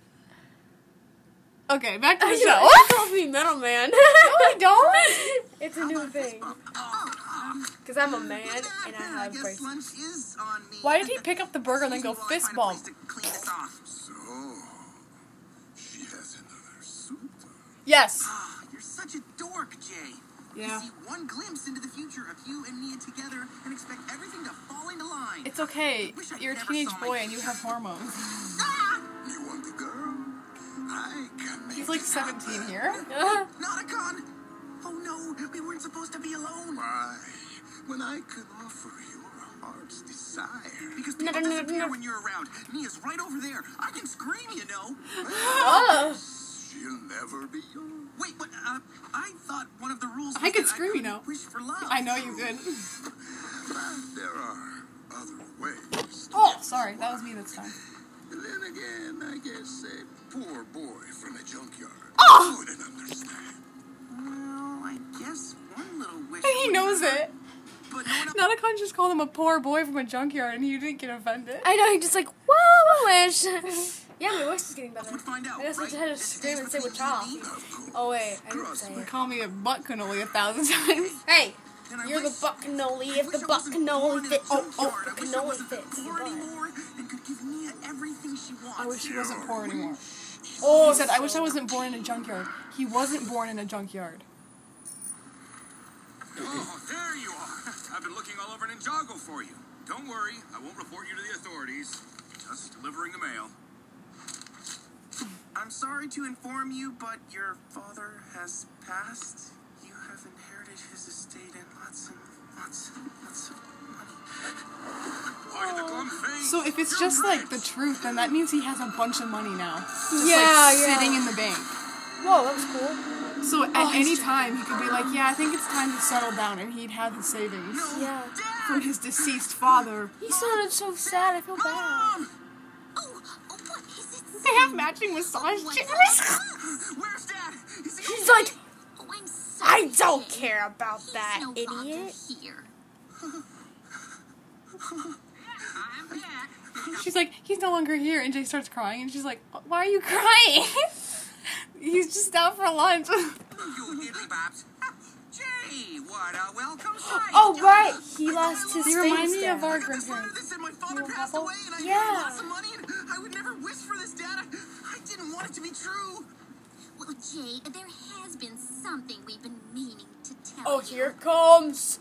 Okay, back to the show. You show. call me metal man. No, I don't. It's a new thing. Cause I'm a man and I I have guess braces. lunch is on me. Why did he pick up the burger and then go Excuse me while I fist find bump? to clean this off. So, she has another suit. Yes. Ah, You're such a dork, Jay. Yeah. You see one glimpse into the future of you and Nya together and expect everything to fall into line. It's okay. Wish I You're a teenage boy and you have hormones. Ah! You want the girl? I can make He's like it 17 here. Nadakhan! Oh no, we weren't supposed to be alone. Why? When I could offer your heart's desire. Because No, people no, no, disappear no. when you're around. Nya's right over there. I can scream, you know. Oh. She'll never be yours. Wait, but uh, I thought one of the rules. I could that scream, you know. Wish for love. I know you could. But there are other ways. to Oh, sorry. That was me this time. Then again, I guess a poor boy from a junkyard Oh! wouldn't understand. Well, I guess one little wish. He knows it. But no one else. Just called him a poor boy from a junkyard and you didn't get offended. I know, he just like, whoa, my wish. yeah, my voice is getting better. would find out. I guess I right? just had to scream and say stays what's between off. you and me. Of course. Oh wait, I didn't Trust say me. it. Call me a butt cannoli a thousand times. Hey, And you're the butt cannoli if the butt wasn't cannoli fits. Oh, oh, the I wish I cannoli wasn't fits in your poor butt. anymore and could give Nya everything she wants. I wish he wasn't poor anymore. Oh, He said, I wish I wasn't born in a junkyard. He wasn't born in a junkyard. Oh, there you are. I've been looking all over Ninjago for you. Don't worry, I won't report you to the authorities. Just delivering the mail. I'm sorry to inform you, but your father has passed. You have inherited his estate and lots and lots and lots of money. Why the glum face? So if it's just like the truth, then that means he has a bunch of money now. Just Yeah, like yeah. sitting in the bank. Whoa, that was cool. So at Oh, any time he could be like, yeah, I think it's time to settle down, and he'd have the savings Yeah. from his deceased father. He sounded so sad. I feel bad. They have matching massage chairs. Where's Dad? He's like, I'm sorry. I don't care about that, no idiot. here. She's like, he's no longer here, and Jay starts crying, and she's like, why are you crying? he's just out for lunch. You hiddly bops. Jay, what a welcome sight. Oh right, he lost his You face. remind me of our I this letter that said my father You passed away and I Yeah. had lots of money and I would never wish for this, Dad. I, I didn't want it to be true. Well, Jay, there has been something we've been meaning to tell Oh, here it comes.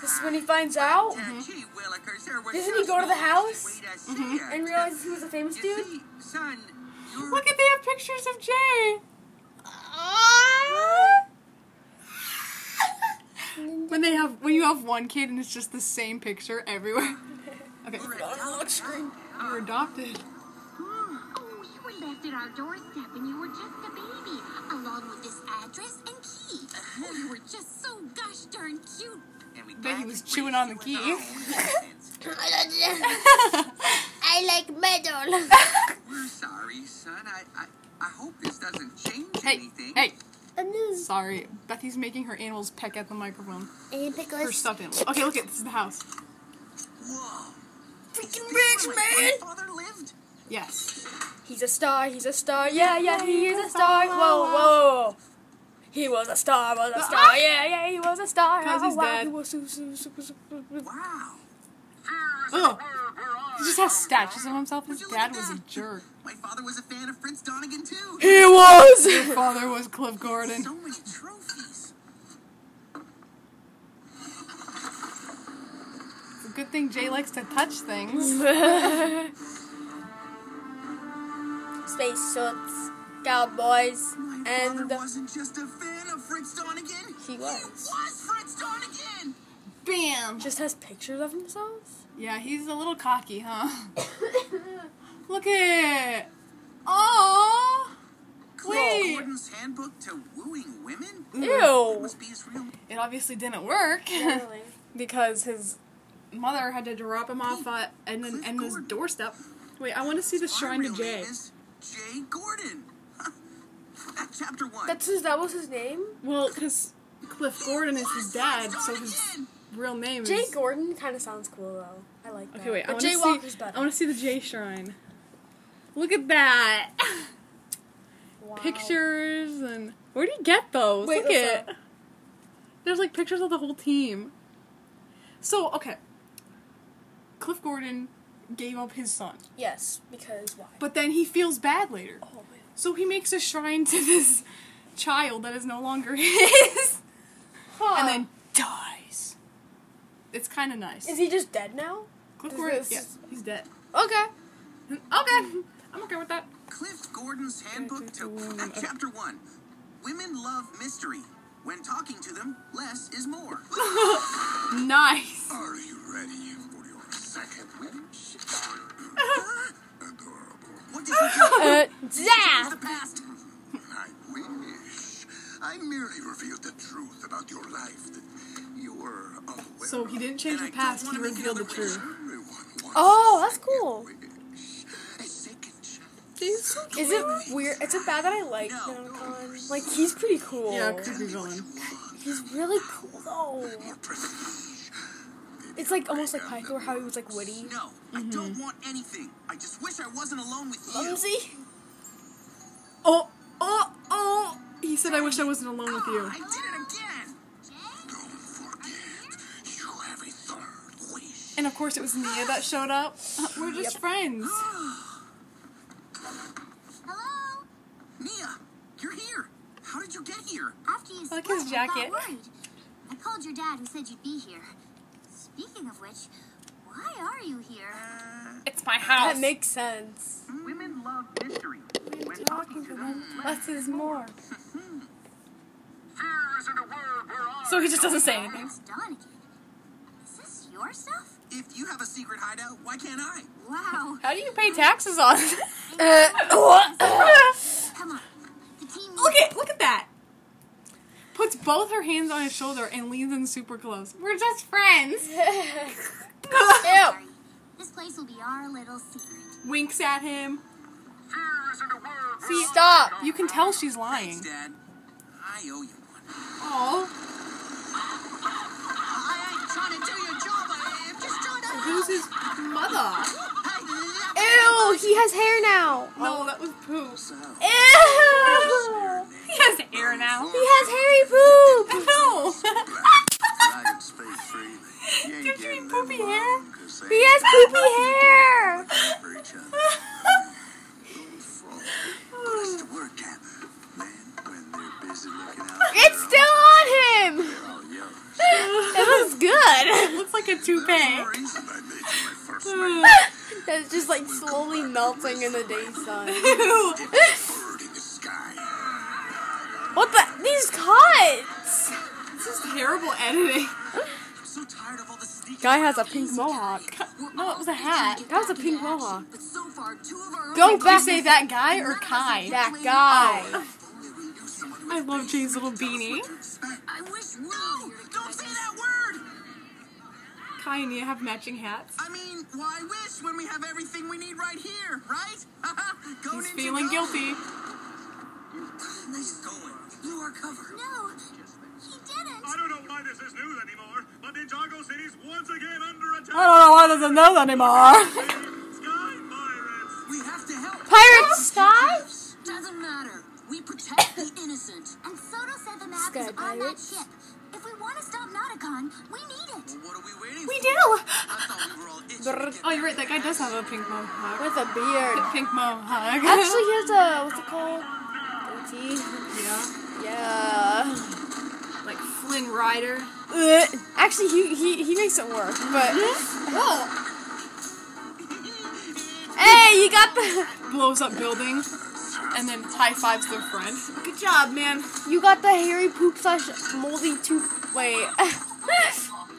This is when he finds out Uh, gee willikers, there was Doesn't he go to the house? way to see it. and realizes he was a famous You dude. see, son. Look at they have pictures of Jay. When they have when you have one kid and it's just the same picture everywhere. Okay. You're adopted. Oh, you were left at our doorstep and you were just a baby, along with this address and key. Oh, you were just so gosh darn cute. And we Bet he was chewing on the key. you with our own hands. I like metal. We're sorry, son. I, I, I hope this doesn't change Hey, anything. hey. And this Sorry, Bethy's making her animals peck at the microphone. and pick Her pickles. stuffed animals. Okay, look at this is the house. Whoa. Freaking rich is where my man. grandfather lived? Yes. He's a star. He's a star. Yeah, yeah, he is a star. Whoa, whoa. He was a star. Was a star. Ah! Yeah, yeah, he was a star. 'Cause oh, he's wow, dead. He was super, super, super, super, super. Wow. Oh, he just has statues of himself. His Would you look dad was a jerk. My father was a fan of Fritz Donegan too. He was. Your father was Cliff Gordon. So many trophies. It's a good thing Jay likes to touch things. Space suits, cowboys, My and father wasn't just a fan of Fritz Donegan. He was. He was Fritz Donegan. Bam! just has pictures of themselves. Yeah, he's a little cocky, huh? Look at Oh, Cliff Wait. Gordon's handbook to wooing women. Ew. Must be his real. It obviously didn't work because his mother had to drop him off at Edna, Edna's doorstep. Wait, I want to see the Our shrine to Jay. name is Jay Gordon. At chapter one. That's his. That was his name. Well, because Cliff Gordon is his dad, so his real name is. Jay Gordon kind of sounds cool though. I like that. Okay, wait. I But want Jay to Walker's see. better. I want to see the Jay shrine. Look at that. Wow. Pictures and where do you get those? Wait, Look at. There's like pictures of the whole team. So okay. Cliff Gordon gave up his son, Yes, because why? but then he feels bad later. Oh. So he makes a shrine to this child that is no longer his, Huh. and then dies. It's kind of nice. is he just dead now? Cliff is Gordon? this- Yeah, he's dead. Okay. Okay, I'm okay with that. Cliff Gordon's handbook to Okay. at chapter one. Women love mystery. When talking to them, less is more. Nice. Are you ready for your second wish? Adorable. What did you do? Uh, The yeah. past. I wish. I merely revealed the truth about your life that you were unaware So he didn't change the And I don't past. He wanna make revealed the truth. Oh, that's cool. wish. A second chance. He's so Is it weird? Is it bad that I like No. Nadakhan? Like he's pretty cool. Yeah, creepy villain. He's really cool though. It's like almost like Pythor, how he was like witty. No, I mm-hmm. don't want anything. I just wish I wasn't alone with you. Clumsy. Oh, oh, oh! He said, "I wish I wasn't alone with you." And of course, it was Nya that showed up. We're just friends. Hello? Nya, you're here. How did you get here? After you like split, his I jacket. got worried. I called your dad who said you'd be here. Speaking of which, why are you here? It's my house. That makes sense. Women love mystery. When talking to them, Less is more. Fear isn't a word where I So he just doesn't say anything. Fritz Donegan. Is this your stuff? If you have a secret hideout, why can't I? Wow. How do you pay taxes on it? Come on. Look at look at that. Puts both her hands on his shoulder and leans in super close. We're just friends. Ew. This place will be our little secret. Winks at him. Fear isn't a word where See, Stop. You can tell she's lying. Thanks, Dad. I owe you one. Oh, I ain't trying to do your who's his mother? Hey, he has hair now. No, that was poo. Ew. He has hair now. He has hairy poop. No. I can speak freely. You Don't you mean poopy alone, hair? 'cause He has poopy hair. for each other. Little fraud. But it's the word cap. Man, when they're busy looking out for It's their still on him. they're all yours. It looks good. Looks like a toupee. No reason I made you my first mate. It's just like slowly melting in the day sun. Bird in the sky. What the? These cuts. This is terrible editing. So tired of all the Guy has a pink mohawk. No, it was a hat. That was a pink mohawk. But so far, two of our Go back. say that guy or Kai? That guy. I love Jay's little beanie. I wish we No! were here to Don't say that word! Kai and you have matching hats. I mean, why wish when we have everything we need right here, right? go He's Ninja, feeling go. guilty. Nice going. Blew our cover. No, he didn't. I don't know why this is news anymore, but Ninjago City's once again under attack. I don't know why there's a nose anymore. Sky Pirates. We have to help. Pirate Sky? Doesn't matter. We protect the innocent. And Soto said the map Sky is on that ship. If we want to stop Nadakhan, we need it. Well, what are we waiting We for? do. I thought we were all itching to Brr. get Oh, you're right. That guy does have a pink mohawk. With a beard. Pink mohawk. Actually, he has a what's it called? Goatee. yeah. Yeah. Like Flynn Rider. Ugh. Actually, he, he he makes it work. But Whoa. Mm-hmm. hey, you got the Blows up buildings. And then high fives their friend. Good job, man. you got the hairy poop slash moldy tooth. Wait,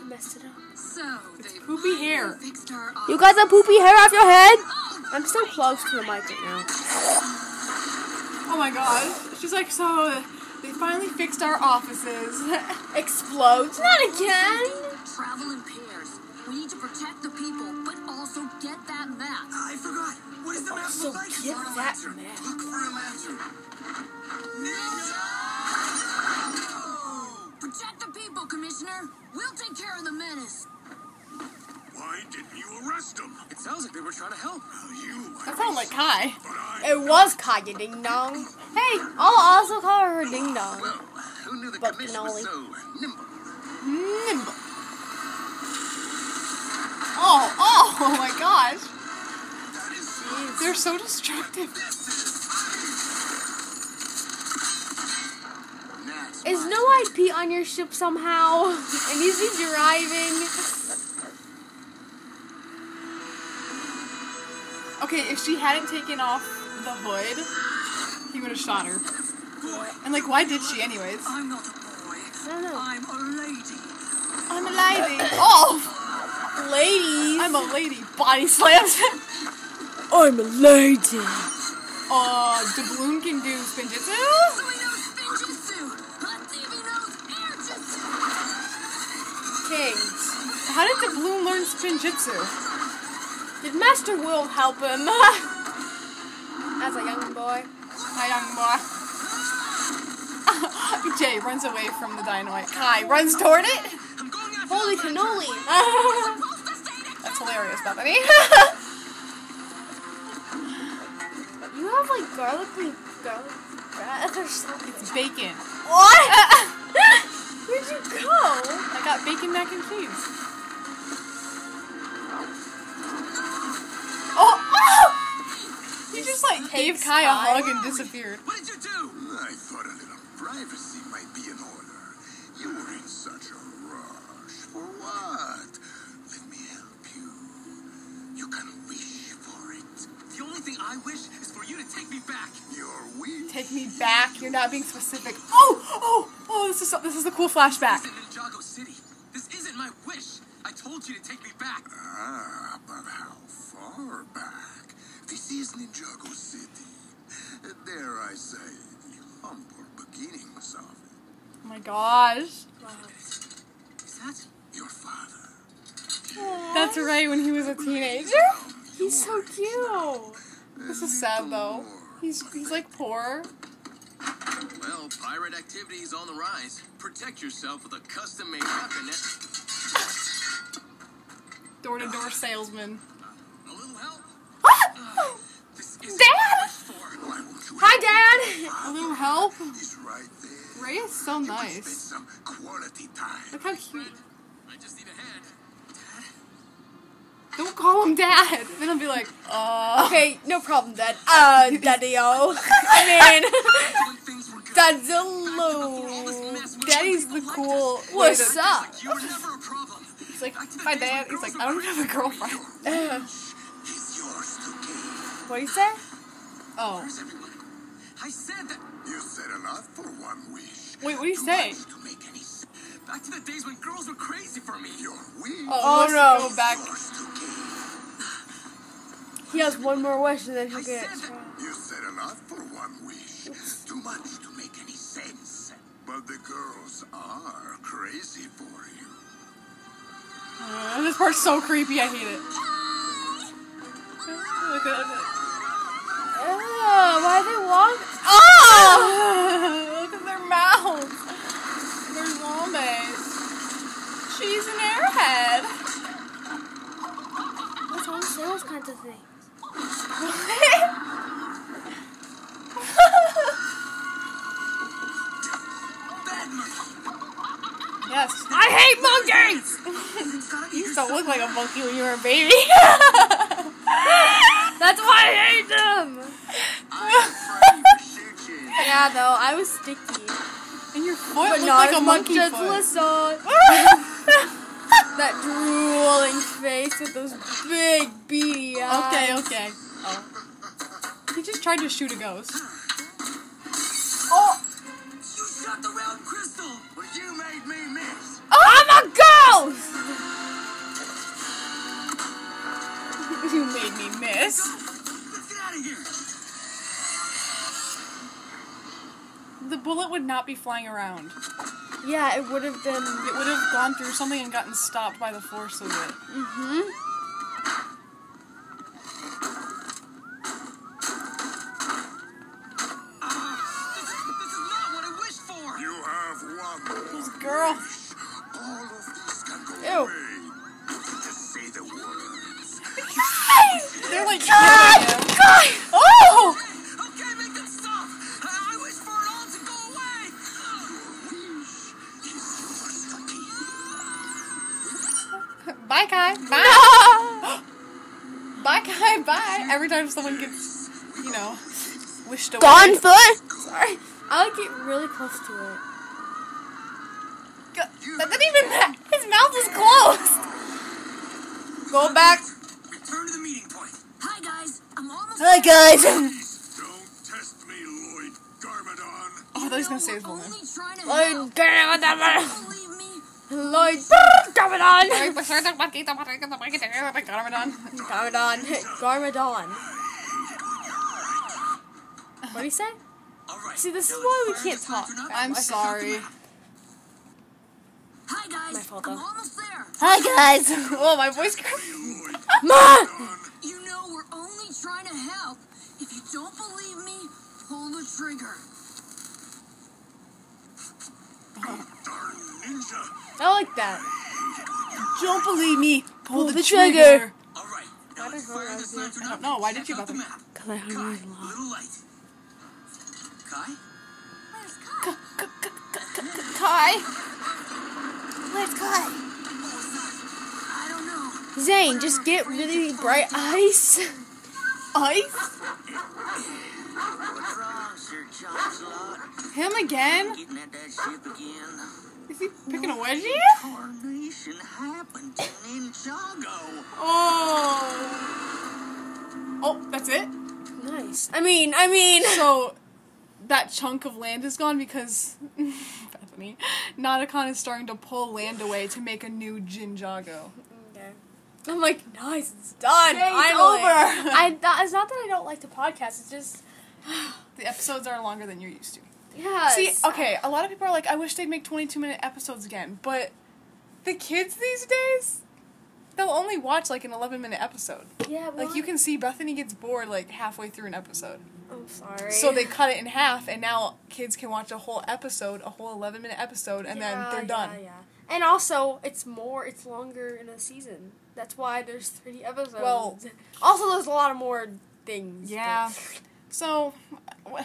messed it up. So, they Poopy hair. You got the poopy hair off your head. I'm so close to the mic right now. Oh my god. She's like, so they finally fixed our offices. Explodes. Not again. travel in pairs. We need to protect map. I forgot. What is the oh, map So look like? get that map. Look for a lantern. Protect the people, Commissioner. We'll take care of the menace. Why didn't you arrest them? It sounds like they were trying to help. You, That sounded like Kai. It was Kaya Ding Dong. Hey, I'll also call her Ding Dong. Well, who knew the But commission cannoli. was so nimble? Nimble. Oh, oh, oh my gosh. Is They're so destructive. Is no IP on your ship somehow? And is he driving? Okay, if she hadn't taken off the hood, he would have shot her. And like, why did she anyways? I'm not a boy. I don't know. I'm a lady. I'm a lady. Oh, Ladies. I'm a lady. Body slams. I'm a lady. Oh, Doubloon can do spinjitzu. So we know spinjitzu. Lativi knows air. Kings. How did Doubloon learn spinjitzu? Did Master Will help him? As a young boy. Hi, young boy. Jay runs away from the dynamite. Kai runs toward it. I'm going after Holy the lantern. cannoli. That's hilarious, Bethany. Have like garlic garlic bread or something. it's bacon. What? Where'd you go? I got bacon mac and cheese. Oh! oh! He just like gave Kai a hug and disappeared. What did you do? I thought a little privacy might be in order. You were in such a rush. For what? Let me help you. You can wish for it. The only thing I wish is for you to take me back. Your wish. Take me back. You're not being specific. Oh! Oh! Oh! This is this is the cool flashback. This isn't Ninjago City. This isn't my wish. I told you to take me back. Ah, but how far back? This is Ninjago City. Dare I say, the humble beginnings of it. Oh my gosh. Is that? Your father. That's right. When he was a teenager. He's so cute. This is sad though. He's he's like poor. Well, pirate activity is on the rise. Protect yourself with a custom-made weapon. Door-to-door salesman. A little help. Ah! Dad! Hi, Dad. A little help. Ray is so nice. Look how cute. Don't call him dad. Then I'll be like, uh. Okay, no problem, Dad. Uh, Daddy-o. I mean, When things were good. Dad's a All this low. mess when Daddy's the cool. us. way What's up? You were never a problem. He's like, hi dad. He's like, I don't have a girlfriend. He's yours to keep. What do you say? Oh. I said that. You said enough for one wish. Wait, what do you Too say? Back to the days when girls were crazy for me. Your wish. Oh, Oh, no. Go back. Yours to keep. He has one more wish and then he'll get it. You said enough for one wish. Too much to make any sense. But the girls are crazy for you. Uh, this part's so creepy. I hate it. Look at it. Oh, why they walk? Oh! Look at their mouths. They're. She's an airhead. What's with those kinds of things? Yes. I hate monkeys! You don't look like a monkey when you were a baby. That's why I hate them! Yeah, though, I was sticky. And your foot But looked not like as a much monkey as foot. Lissa. that drooling face with those big beady eyes. Okay, okay. Oh. He just tried to shoot a ghost. Oh, You shot the round crystal. But you made me miss. Oh, I'm a ghost! You made me miss. The bullet would not be flying around. Yeah, it would have been. It would have gone through something and gotten stopped by the force of it. Mm hmm Garmadon. Garmadon. Garmadon. Garmadon. What do you say? All right. See, this is why we can't talk. I'm Let's check out the sorry. Hi guys, My fault, I'm almost there. Hi, guys. Oh, my voice cracked. Ma! You know we're only trying to help. If you don't believe me, pull the trigger. Darn ninja. I like that. Don't believe me. Pull, the, the trigger. trigger. All right. Now Why let's fire this I don't know. Why did you out about the them? map? Because I heard Kai, a little light. Kai? Where's Kai? Kai. Where's Kai? What was that? I don't know. Zane, just get really bright eyes. Ice? What's wrong, Sir Chomslot? Him again? Getting at that ship again? Is he picking a wedgie? Carnation happened to Ninjago. Oh. Oh, that's it? Nice. I mean, I mean. So, that chunk of land is gone because Bethany, Nadakhan is starting to pull land away to make a new Djinjago. Okay. I'm like, nice, it's done. Yay, it's finally. over. I that, it's not that I don't like the podcast. It's just The episodes are longer than you're used to. yeah. See, okay, a lot of people are like, I wish they'd make 22 minute episodes again, but the kids these days, they'll only watch like an 11 minute episode. Yeah. Like, you can see Bethany gets bored like halfway through an episode. I'm sorry. So they cut it in half, and now kids can watch a whole episode, a whole 11 minute episode, and then they're done. Yeah, yeah. And also, it's more. It's longer in a season. That's why there's 30 episodes. Well- also there's a lot of more things. Yeah. So,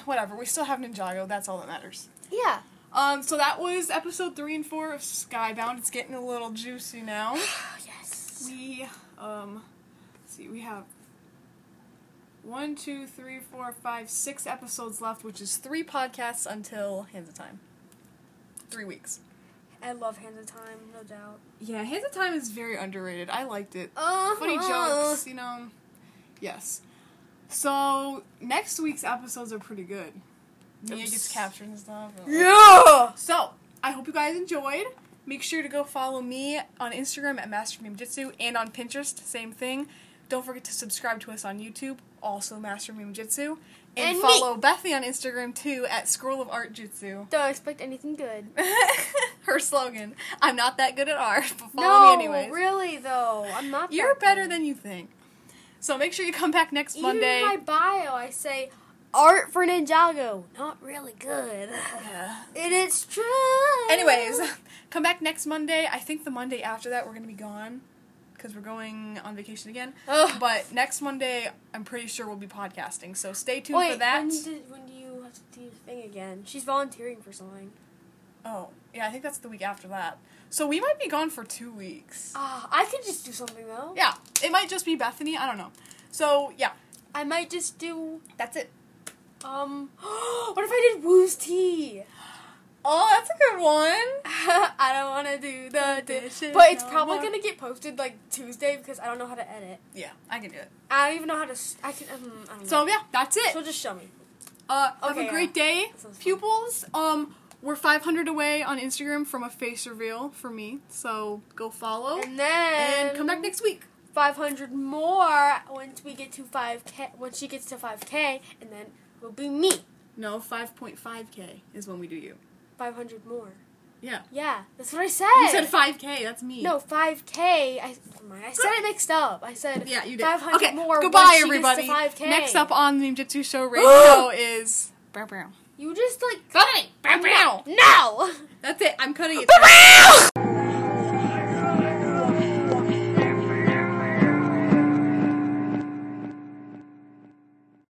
whatever. We still have Ninjago. That's all that matters. Yeah. Um, so that was episode three and four of Skybound. It's getting a little juicy now. yes. We, um, see, we have one, two, three, four, five, six episodes left, which is three podcasts until Hands of Time. Three weeks. I love Hands of Time, no doubt. Yeah, Hands of Time is very underrated. I liked it. Uh-huh. Funny jokes, you know. Yes. So next week's episodes are pretty good. Nya gets captured and stuff. Yeah. So I hope you guys enjoyed. Make sure to go follow me on Instagram at Master Memejitzu and on Pinterest, same thing. Don't forget to subscribe to us on YouTube, also Master Memejitzu. And, And me. follow Bethany on Instagram too at Scroll of Art Jitsu. Don't expect anything good. Her slogan. I'm not that good at art, but follow no, me anyways. really though, I'm not. You're better good. than you think. So make sure you come back next Even Monday. in my bio, I say art for Ninjago. Not really good. And it's true. Anyways, come back next Monday. I think the Monday after that we're gonna be gone because we're going on vacation again. Ugh. But next Monday, I'm pretty sure we'll be podcasting. So stay tuned Wait, for that. when, did, when do you have to do your thing again? She's volunteering for something. Oh, yeah, I think that's the week after that. So we might be gone for two weeks. Ah, I could just do something though. Yeah, it might just be Bethany. I don't know. So yeah, I might just do that's it. Um. what if I did Woo's tea? Oh, that's a good one. I don't want to do the dishes but it's no probably more. gonna get posted like Tuesday because I don't know how to edit. Yeah, I can do it. I don't even know how to. s- I can. Um, I don't know. So yeah, that's it. so just show me. Uh, have Okay, a great yeah. day, pupils. Um, we're 500 away on Instagram from a face reveal for me, so go follow And then and come back next week. 500 more once we get to 5k. Once she gets to 5k, and then will be me. No, 5.5k is when we do you. 500 more. Yeah. Yeah, that's what I said. You said 5k. That's me. No, 5k. I, I said it mixed up. I said Yeah, you did. 500 okay. more. Goodbye, everybody. To 5k. Next up on the Ninjutsu Show Radio is. Brow brow. You just like. Cutting. Brow brow. No! That's it. I'm cutting it.